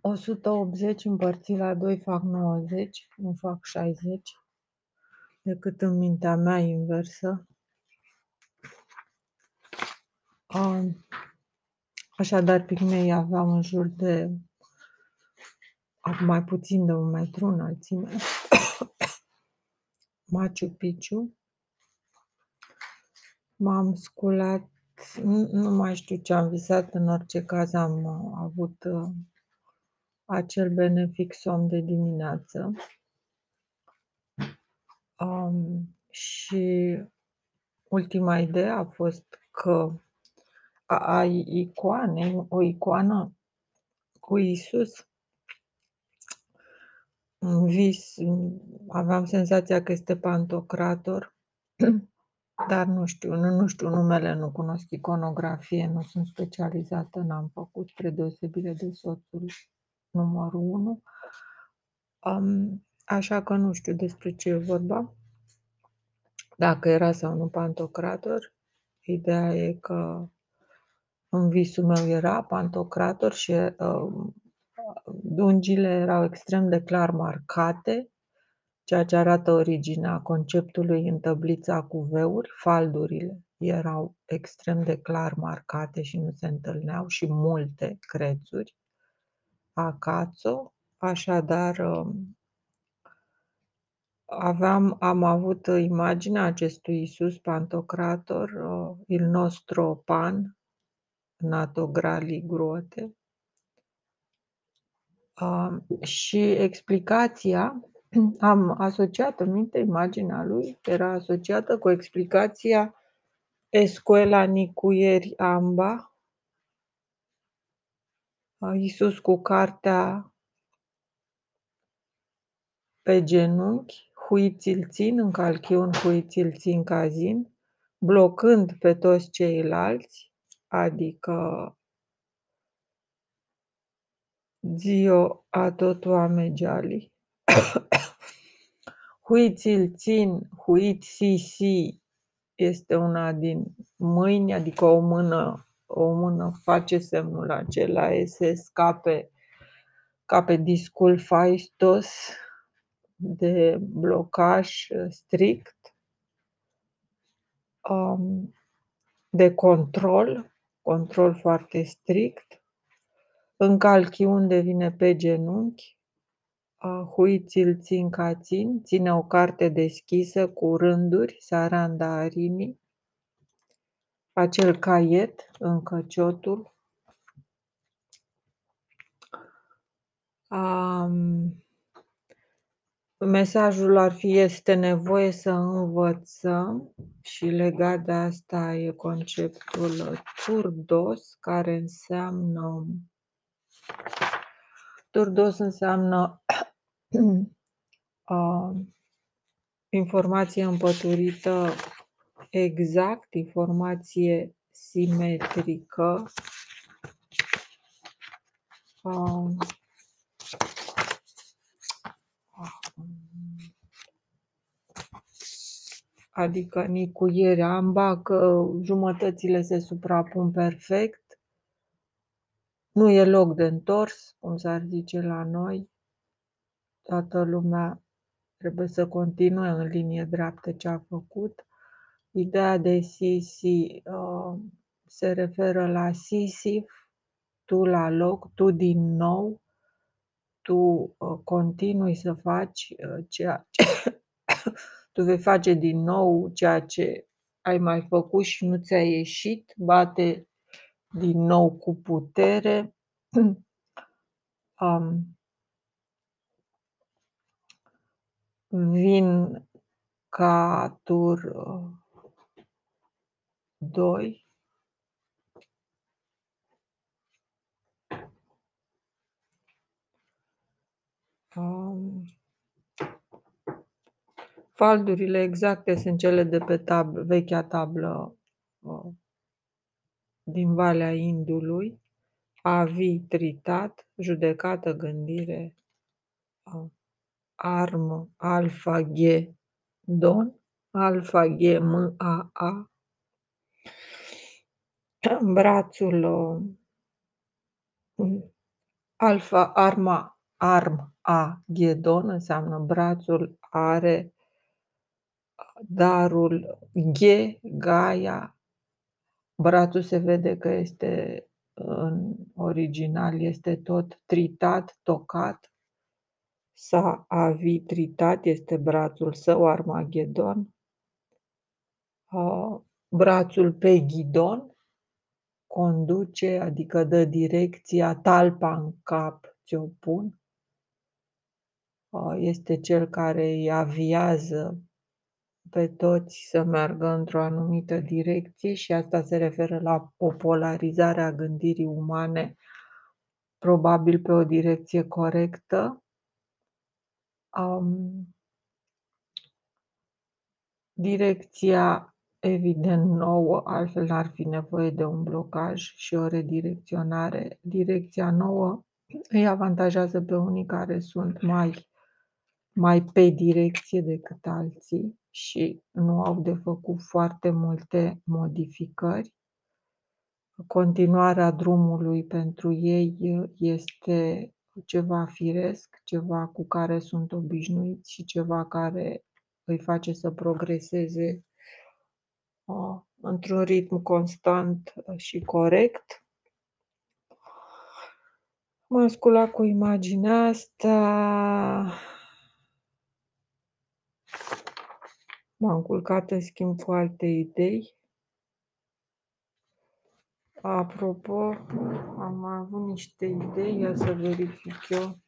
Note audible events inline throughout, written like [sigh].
180 împărțit la 2 fac 90, nu fac 60, decât în mintea mea inversă. Așadar, pigmei aveam în jur de mai puțin de un metru înălțime. [coughs] Machu Picchu. M-am sculat, nu, nu mai știu ce am visat, în orice caz am uh, avut uh, acel benefic somn de dimineață. Um, și ultima idee a fost că ai icoane, o icoană cu Isus. În vis aveam senzația că este Pantocrator, [clears throat] dar nu știu, nu, nu știu numele, nu cunosc iconografie, nu sunt specializată, n-am făcut, spre deosebire de soțul numărul 1. Um, așa că nu știu despre ce e vorba. Dacă era sau nu Pantocrator, ideea e că în visul meu era Pantocrator și uh, dungile erau extrem de clar marcate, ceea ce arată originea conceptului în tăblița cu veuri, faldurile erau extrem de clar marcate și nu se întâlneau și multe crețuri. Acațo, așadar um, aveam, am avut imaginea acestui Isus Pantocrator, uh, il nostro pan, nato grali grote, și explicația, [clears throat] am asociat în minte imaginea lui, era asociată cu explicația Escuela Nicuyeri Amba, Iisus cu cartea pe genunchi, huiți-l țin, în calchiun huiți-l țin cazin, blocând pe toți ceilalți, adică Zio a tot oameni [coughs] Huiți-l țin, huit si si este una din mâini, adică o mână, o mână face semnul acela SS ca pe, ca pe discul faistos de blocaj strict, um, de control, control foarte strict, Încalchi unde vine pe genunchi, hui ți-l țin ca țin, ține o carte deschisă cu rânduri, saranda arini, acel caiet, încăciotul. Um, mesajul ar fi este nevoie să învățăm și legat de asta e conceptul turdos, care înseamnă Turdos înseamnă [clears throat] uh, informație împăturită exact, informație simetrică. Uh, adică nicuieri amba, că jumătățile se suprapun perfect, nu e loc de întors, cum s-ar zice la noi. Toată lumea trebuie să continue în linie dreaptă ce a făcut. Ideea de Sisi uh, se referă la Sisif, tu la loc, tu din nou, tu uh, continui să faci uh, ceea ce [coughs] tu vei face din nou ceea ce ai mai făcut și nu ți-a ieșit, bate din nou cu putere. [coughs] Um, vin ca tur uh, 2. Um, faldurile exacte sunt cele de pe tab vechea tablă uh, din Valea Indului, avi tritat, judecată, gândire, armă, alfa, g, don, alfa, g, m, a, a, [clears throat] brațul Alfa Arma Arm A Ghedon înseamnă brațul are darul Ghe, Gaia. Brațul se vede că este în original este tot tritat, tocat. Sa avi tritat este brațul său, Armagedon. Brațul pe ghidon conduce, adică dă direcția, talpa în cap ți-o pun. Este cel care îi aviază pe toți să meargă într-o anumită direcție și asta se referă la o polarizare a gândirii umane, probabil pe o direcție corectă. Um, direcția evident nouă, altfel n-ar fi nevoie de un blocaj și o redirecționare. Direcția nouă îi avantajează pe unii care sunt mai, mai pe direcție decât alții și nu au de făcut foarte multe modificări. Continuarea drumului pentru ei este ceva firesc, ceva cu care sunt obișnuiți și ceva care îi face să progreseze uh, într-un ritm constant și corect. M-am sculat cu imaginea asta. M-am culcat în schimb cu alte idei. Apropo, am avut niște idei, ia să verific eu,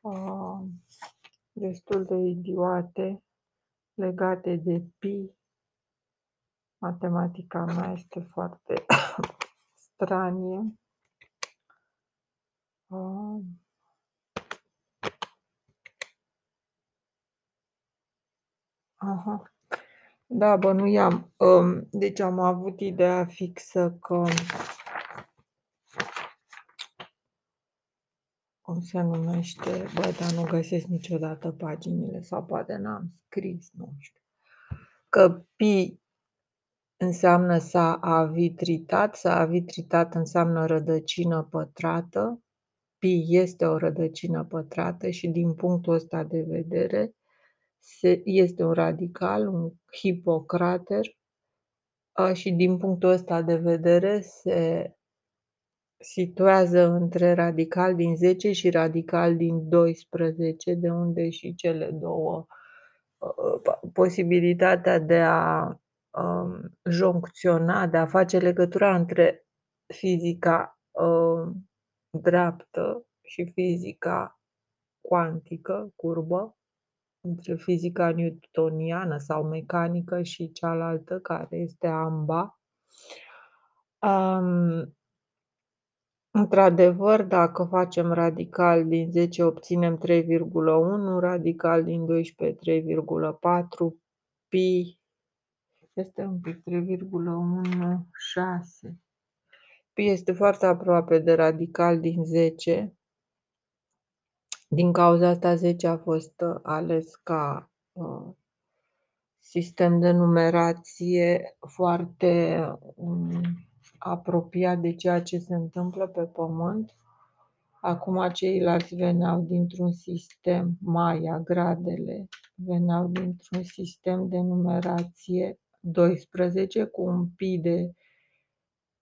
uh, destul de idiote legate de pi. Matematica mea este foarte [coughs] stranie. Uh, aha. Da, bănuiam. Um, deci am avut ideea fixă că cum se numește, bă, dar nu găsesc niciodată paginile sau poate n-am scris, nu știu. Că pi înseamnă s-a avitritat, s-a avitritat înseamnă rădăcină pătrată, pi este o rădăcină pătrată și din punctul ăsta de vedere se, este un radical, un hipocrater și din punctul ăsta de vedere se situează între radical din 10 și radical din 12, de unde și cele două posibilitatea de a um, joncționa, de a face legătura între fizica um, dreaptă și fizica cuantică, curbă, între fizica newtoniană sau mecanică și cealaltă, care este AMBA. Um, într-adevăr, dacă facem radical din 10, obținem 3,1, radical din 12, 3,4, pi este un pic 3,16. Pi este foarte aproape de radical din 10, din cauza asta 10 a fost uh, ales ca uh, sistem de numerație foarte um, apropiat de ceea ce se întâmplă pe Pământ. Acum ceilalți veneau dintr-un sistem Maya, gradele veneau dintr-un sistem de numerație 12 cu un pi de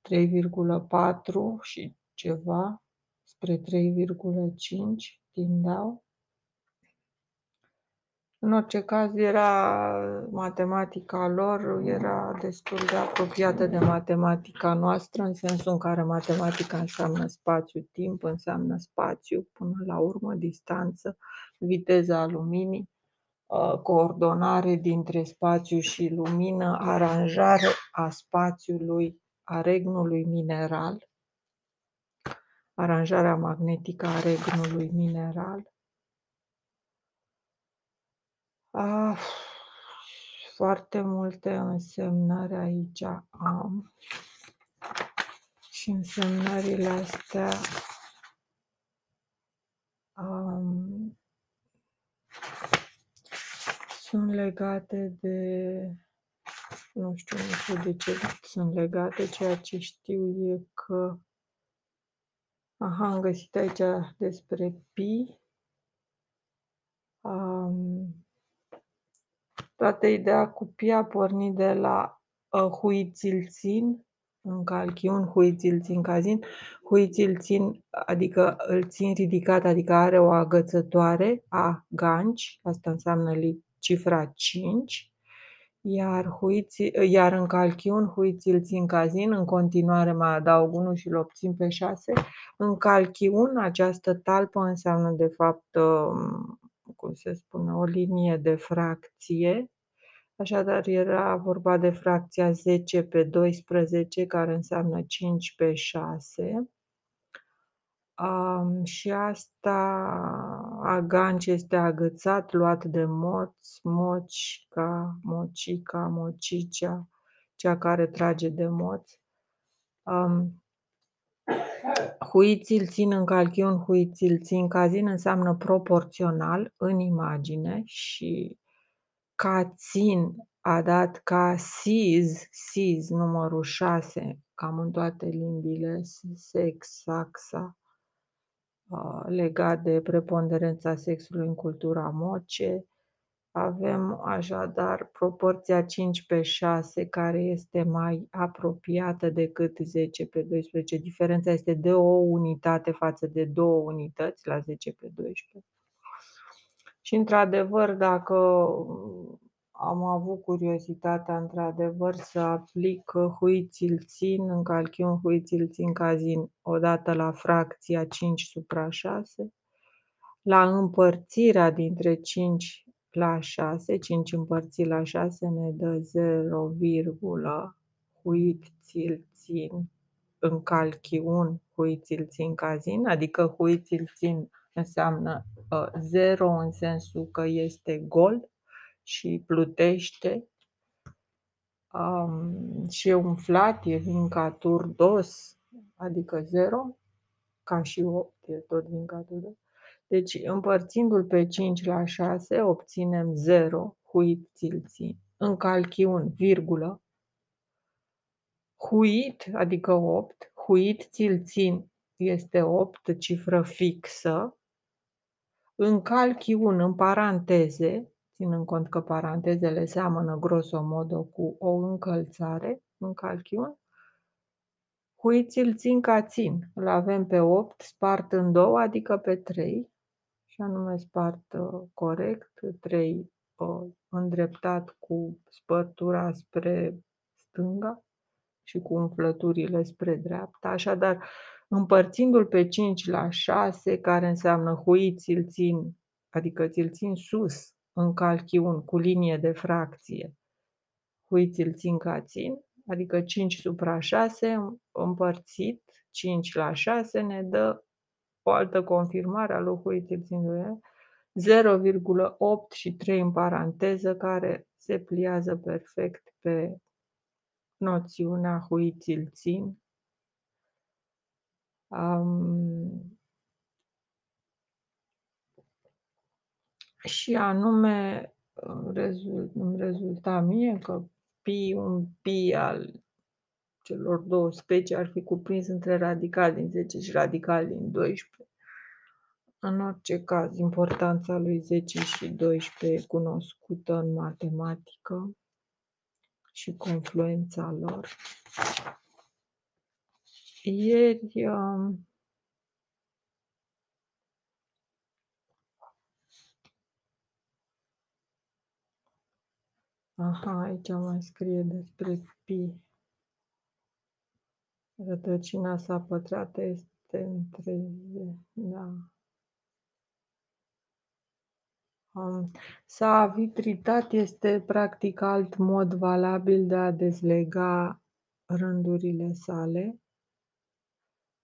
3,4 și ceva spre 3,5 tindeau. În orice caz, era matematica lor era destul de apropiată de matematica noastră, în sensul în care matematica înseamnă spațiu-timp, înseamnă spațiu, până la urmă, distanță, viteza luminii, ă, coordonare dintre spațiu și lumină, aranjare a spațiului, a regnului mineral, aranjarea magnetică a regnului mineral. Ah, foarte multe însemnări aici am și însemnările astea um, sunt legate de nu știu, nu știu de ce sunt legate, ceea ce știu e că Aha, am găsit aici despre pi. Um, toată ideea cu pi a pornit de la uh, Huitzilțin, în calchiun, Huitzilțin cazin. Huitzilțin, adică îl țin ridicat, adică are o agățătoare a ganci, asta înseamnă cifra 5 iar, huiți, iar în calchiun huiți îl țin cazin, în continuare mai adaug 1 și îl obțin pe 6. În calchiun această talpă înseamnă de fapt, um, cum se spune, o linie de fracție. Așadar era vorba de fracția 10 pe 12, care înseamnă 5 pe 6. Um, și asta, aganci este agățat, luat de moț, mocica, mocica, mocicea, cea care trage de moț. Um, huiți țin în calchiun, huiți îl țin cazin înseamnă proporțional în imagine și ca țin a dat ca siz, siz numărul 6, cam în toate limbile, sex, saxa, legat de preponderența sexului în cultura moce. Avem așadar proporția 5 pe 6 care este mai apropiată decât 10 pe 12. Diferența este de o unitate față de două unități la 10 pe 12. Și într-adevăr, dacă am avut curiozitatea, într-adevăr, să aplic huițil țin în calchiun huițil țin cazin odată la fracția 5 supra 6, la împărțirea dintre 5 la 6, 5 împărțit la 6 ne dă 0, huițil țin în calchiun huițil țin cazin, adică huițil țin înseamnă uh, 0 în sensul că este gol, și plutește. Um, și e umflat, e vincatur dos, adică 0, ca și 8, e tot vincatur dos. Deci, împărțindu-l pe 5 la 6, obținem 0, huit țilții, în calchiun, virgulă, huit, adică 8, huit țilțin este 8, cifră fixă, în calchiun, în paranteze, ținând cont că parantezele seamănă grosomodo cu o încălțare în calchiun, huiți-l țin ca țin. Îl avem pe 8 spart în 2, adică pe 3, și anume spart uh, corect, 3 uh, îndreptat cu spărtura spre stânga și cu umflăturile spre dreapta. Așadar, împărțindu-l pe 5 la 6, care înseamnă huiți-l țin, adică ți-l țin sus, în calchiun cu linie de fracție huiți-l țin ca țin, adică 5 supra 6 împărțit 5 la 6 ne dă o altă confirmare a lui huiți-l țin 0,8 și 3 în paranteză care se pliază perfect pe noțiunea huiți-l țin. Um, și anume îmi rezulta mie că pi, un pi al celor două specii ar fi cuprins între radical din 10 și radical din 12. În orice caz, importanța lui 10 și 12 e cunoscută în matematică și confluența lor. Ieri um, Aha, aici mai scrie despre pi. Rădăcina sa pătrată este între... Da. Um, vitritat este practic alt mod valabil de a dezlega rândurile sale.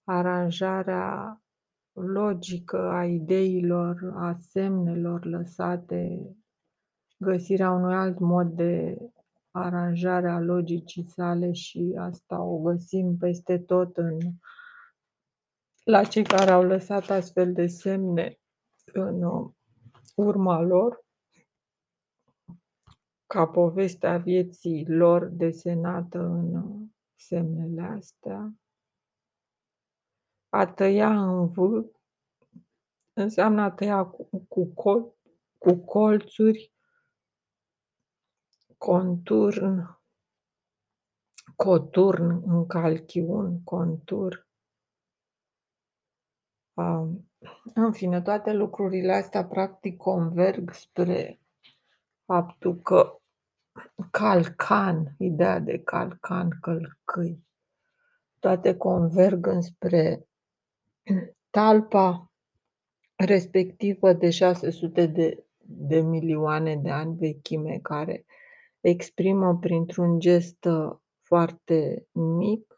Aranjarea logică a ideilor, a semnelor lăsate găsirea unui alt mod de aranjare a logicii sale și asta o găsim peste tot în la cei care au lăsat astfel de semne în uh, urma lor, ca povestea vieții lor desenată în uh, semnele astea. A tăia în V înseamnă a tăia cu cu col cu colțuri conturn coturn în calchiun, contur. Um, în fine, toate lucrurile astea practic converg spre faptul că calcan, ideea de calcan, călcâi, toate converg înspre talpa respectivă de 600 de de milioane de ani vechime, care exprimă printr-un gest, uh, foarte mic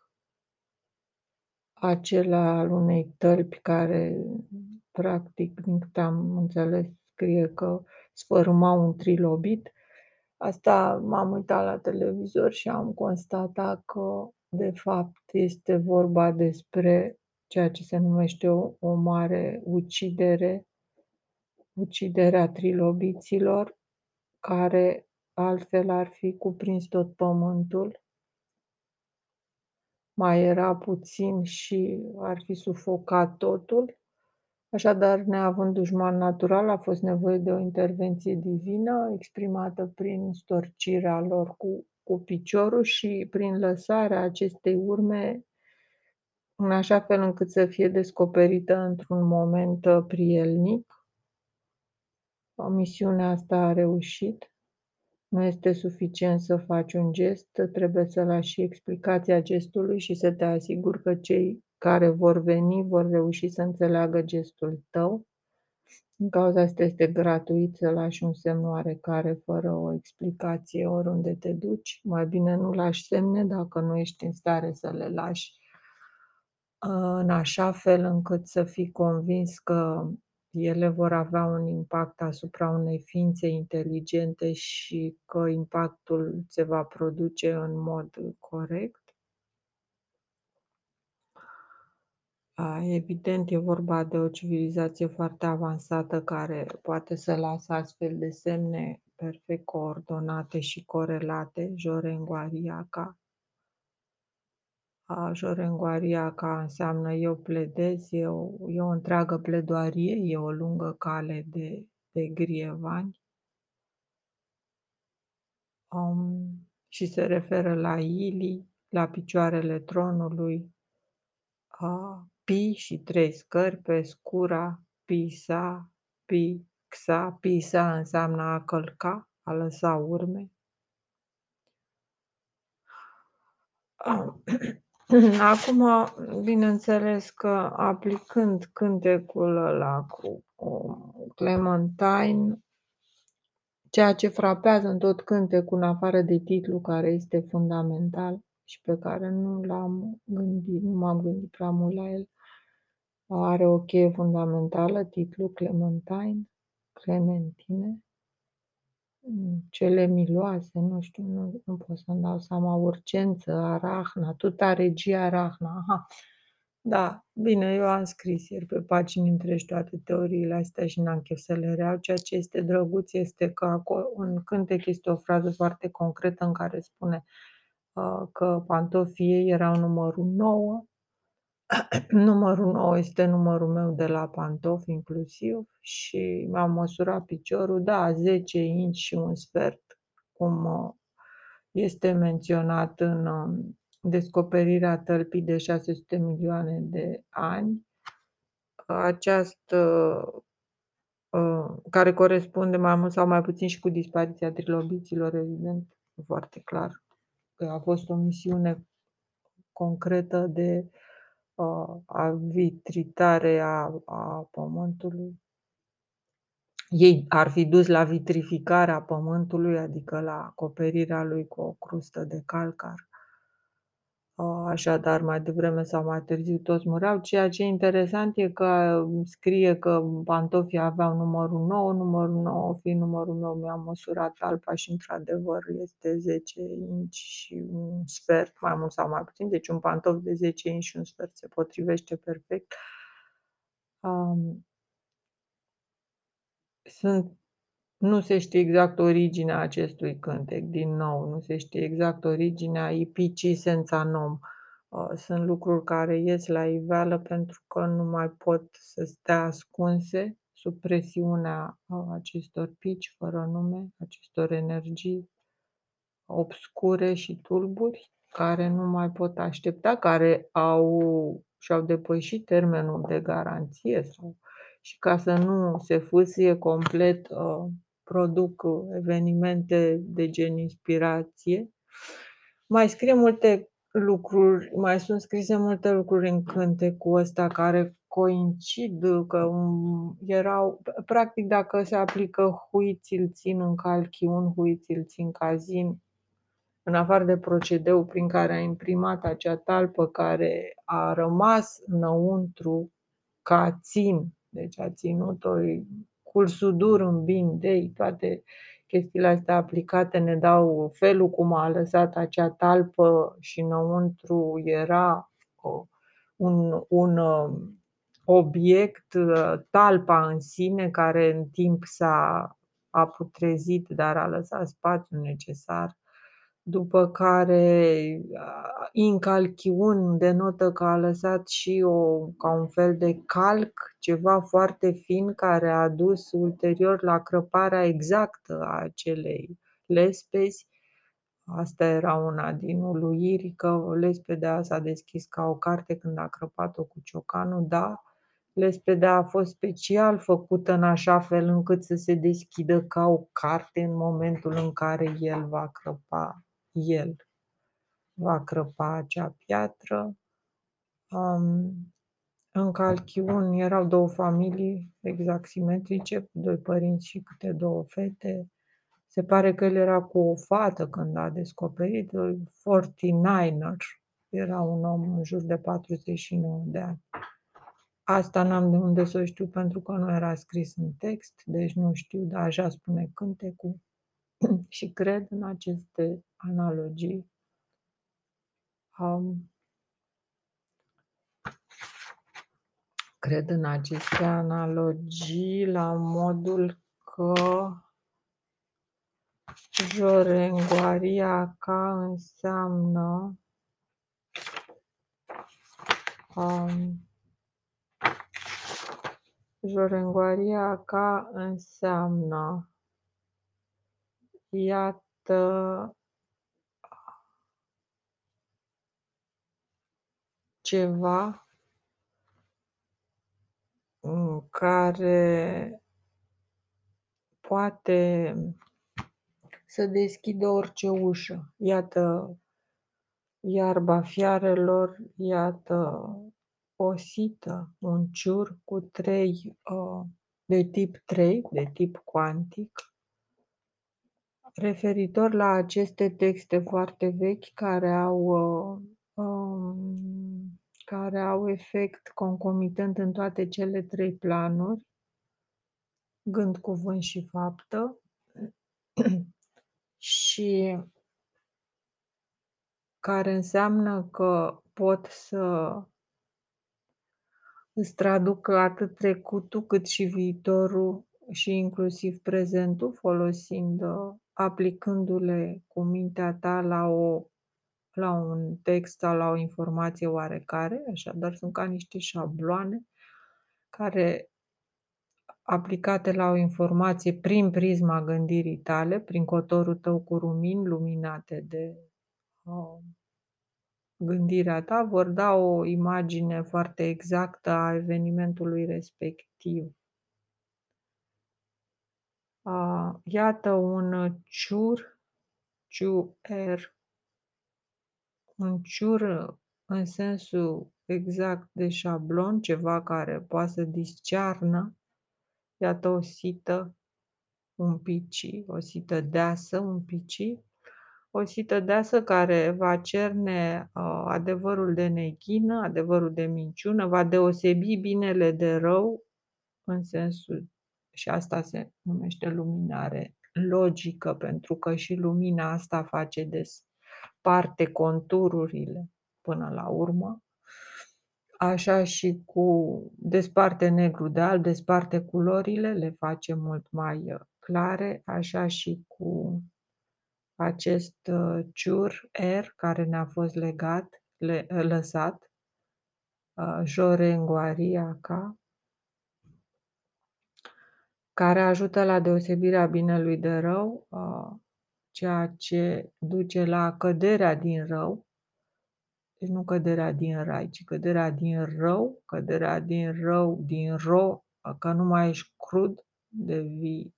acela al unei tălpi care practic, din câte am înțeles, scrie că sfărâma un trilobit. Asta m-am uitat la televizor și am constatat că, de fapt, este vorba despre ceea ce se numește o o mare ucidere, uciderea trilobiților, care altfel ar fi cuprins tot pământul. Mai era puțin și ar fi sufocat totul. Așadar, neavând dușman natural, a fost nevoie de o intervenție divină, exprimată prin storcirea lor cu cu piciorul și prin lăsarea acestei urme în așa fel încât să fie descoperită într-un moment, uh, prielnic. O misiunea asta a reușit. Nu este suficient să faci un gest, trebuie să lași și explicația gestului și să te asiguri că cei care vor veni vor reuși să înțeleagă gestul tău. Din cauza asta este gratuit să lași un semn oarecare fără o explicație oriunde te duci. Mai bine nu lași semne dacă nu ești în stare să le lași, uh, în așa fel încât să fii convins că ele vor avea un impact asupra unei ființe inteligente și că impactul se va produce în mod corect. A, evident, e vorba de o civilizație foarte avansată care poate să lasă astfel de semne perfect coordonate și corelate, Jorenguariaca. A, Jorenguariaca înseamnă eu pledez, e o e o întreagă pledoarie, e o lungă cale de de grievani. Um, și se referă la Ili, la picioarele tronului, a, Pi și 3 scări pe scura, Pisa, Pixa, Pisa înseamnă a călca, a lăsa urme. Acum, bineînțeles că aplicând cântecul ăla cu cu Clementine, ceea ce frapează în tot cântecul, în afară de titlu care este fundamental și pe care nu l-am gândit, nu m-am gândit prea mult la el, are o cheie fundamentală, titlul Clementine, Clementine, cele miloase, nu știu, nu nu pot să-mi dau seama, urgență, arahna, tuta regia arahna, aha. Da, bine, eu am scris ieri pe pagini întregi toate teoriile astea și n-am chef să le reiau. Ceea ce este drăguț este că aco în cântec este o frază foarte concretă în care spune, uh, că pantofii ei erau numărul 9. [clears throat] Numărul 9 este numărul meu de la pantofi inclusiv și mi-am măsurat piciorul, da, 10 inci și un sfert, cum, uh, este menționat în, descoperirea tălpii de 600 milioane de ani. Această, uh, care corespunde mai mult sau mai puțin și cu dispariția trilobiților, evident, foarte clar că a fost o misiune concretă de, uh, avitritare a a pământului. Ei ar fi dus la vitrificarea pământului, adică la acoperirea lui cu o crustă de calcar. Așadar, mai devreme sau mai târziu toți mureau. Ceea ce e interesant e că scrie că pantofii aveau numărul 9, numărul 9 fiind numărul meu, mi-am măsurat talpa și într-adevăr este 10 inci și un sfert, mai mult sau mai puțin, deci un pantof de 10 inci și un sfert se potrivește perfect. Um sunt nu se știe exact originea acestui cântec, din nou, nu se știe exact originea Ipici senza nom. Uh, sunt lucruri care ies la iveală pentru că nu mai pot să stea ascunse sub presiunea uh, acestor pici fără nume, acestor energii obscure și tulburi, care nu mai pot aștepta, care au și-au depășit termenul de garanție sau și ca să nu se fâsie complet, uh, produc evenimente de gen inspirație. Mai scrie multe lucruri, mai sunt scrise multe lucruri în cântecul ăsta care coincid, că um, erau, practic dacă se aplică hui ți-l țin în calchiun, hui ți-l țin cazin, în afară de procedeul prin care a imprimat acea talpă care a rămas înăuntru ca țin, deci a ținut-o cursul dur în bindei, toate chestiile astea aplicate ne dau felul cum a lăsat acea talpă și înăuntru era o, un, un um, obiect, uh, talpa în sine, care în timp s-a a putrezit, dar a lăsat spațiul necesar după care incalchiun denotă că a lăsat și o, ca un fel de calc, ceva foarte fin care a dus ulterior la crăparea exactă a acelei lespezi. Asta era una din uluiri, că lespedea s-a deschis ca o carte când a crăpat-o cu ciocanul, da, lespedea a fost special făcută în așa fel încât să se deschidă ca o carte în momentul în care el va crăpa el va crăpa acea piatră. Um, în Calchiun erau două familii exact simetrice, cu doi părinți și câte două fete. Se pare că el era cu o fată când a descoperit, 49er, era un om în jur de 49 de ani. Asta n-am de unde să știu pentru că nu era scris în text, deci nu știu, dar așa spune cântecul. [clears throat] și cred în aceste analogii. Um, cred în aceste analogii la modul că Jorengoaria ca înseamnă um, Jorengoaria ca înseamnă Iată ceva care poate să deschidă orice ușă. Iată iarba fiarelor, iată o sită, un ciur cu trei uh, de tip 3, de tip cuantic, referitor la aceste texte foarte vechi care au, uh, um, care au efect concomitent în toate cele trei planuri, gând, cuvânt și faptă, [clears throat] și care înseamnă că pot să îți traduc atât trecutul cât și viitorul și inclusiv prezentul folosind uh, aplicându-le cu mintea ta la, o, la un text sau la o informație oarecare, așadar sunt ca niște șabloane care aplicate la o informație prin prisma gândirii tale, prin cotorul tău cu lumini luminate de uh, gândirea ta, vor da o imagine foarte exactă a evenimentului respectiv. Uh, iată un ciur, ciur, un ciur în sensul exact de șablon, ceva care poate să discearnă. Iată o sită, un pici, o sită deasă, un pici, o sită deasă care va cerne uh, adevărul de neghină, adevărul de minciună, va deosebi binele de rău în sensul și asta se numește luminare logică, pentru că și lumina asta face desparte contururile până la urmă. Așa și cu desparte negru de alb, desparte culorile, le face mult mai uh, clare, așa și cu acest uh, ciur R care ne-a fost legat, le, lăsat, uh, Jorenguariaca, care ajută la deosebirea binelui de rău, uh, ceea ce duce la căderea din rău, deci nu căderea din rai, ci căderea din rău, căderea din rău, din ro, că nu mai ești crud, devii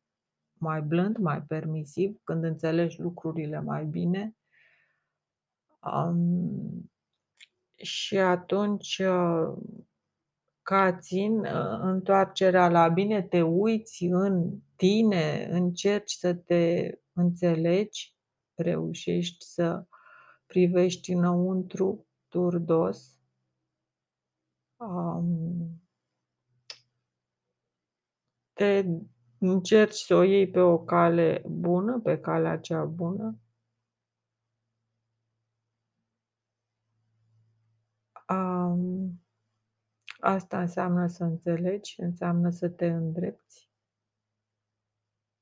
mai blând, mai permisiv, când înțelegi lucrurile mai bine. Um, și atunci, uh, ca țin uh, întoarcerea la bine, te uiți în tine, încerci să te înțelegi, reușești să privești înăuntru turdos. Um, te încerci să o iei pe o cale bună, pe calea cea bună. Um, asta înseamnă să înțelegi, înseamnă să te îndrepți.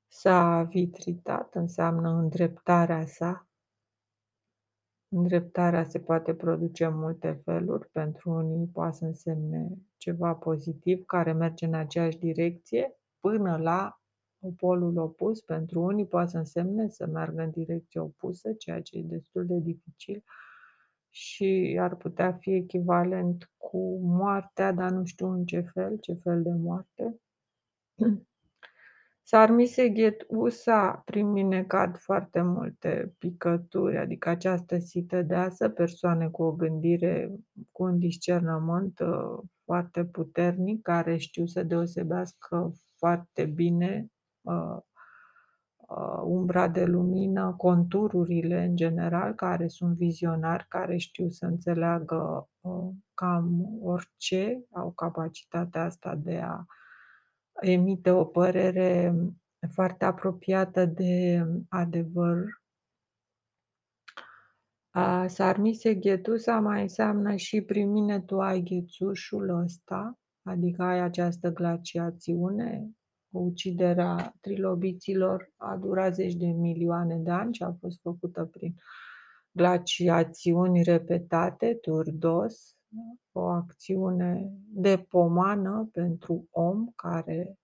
S-a vitritat, înseamnă îndreptarea sa. Îndreptarea se poate produce în multe feluri. Pentru unii poate să însemne ceva pozitiv care merge în aceeași direcție până la polul opus. Pentru unii poate să însemne să meargă în direcție opusă, ceea ce e destul de dificil și ar putea fi echivalent cu moartea, dar nu știu în ce fel, ce fel de moarte. [clears throat] Sarmiseghet USA, prin mine cad foarte multe picături, adică această sită deasă, persoane cu o gândire, cu un discernământ uh, foarte puternic, care știu să deosebească foarte bine uh, uh, umbra de lumină, contururile în general, care sunt vizionari, care știu să înțeleagă uh, cam orice, au capacitatea asta de a emite o părere foarte apropiată de adevăr. Sarmise ghetusa mai înseamnă și prin mine tu ai ghețușul ăsta, adică ai această glaciațiune, uciderea trilobiților a durat zeci de milioane de ani și a fost făcută prin glaciațiuni repetate, turdos, o acțiune de pomană pentru om care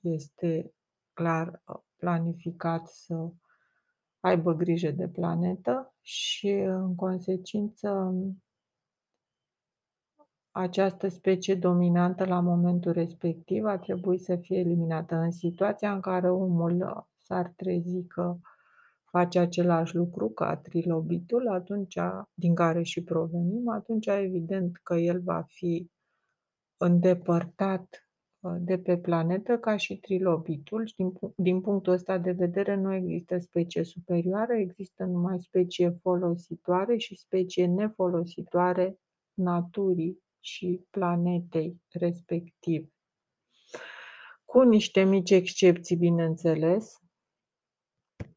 este clar uh, planificat să aibă grijă de planetă și, în consecință, această specie dominantă la momentul respectiv a trebuit să fie eliminată. În situația în care omul uh, s-ar trezi că face același lucru ca trilobitul, atunci, din care și provenim, atunci evident că el va fi îndepărtat uh, de pe planetă ca și trilobitul. Din, din punctul ăsta de vedere nu există specie superioară, există numai specie folositoare și specie nefolositoare naturii și planetei respectiv. Cu niște mici excepții, bineînțeles,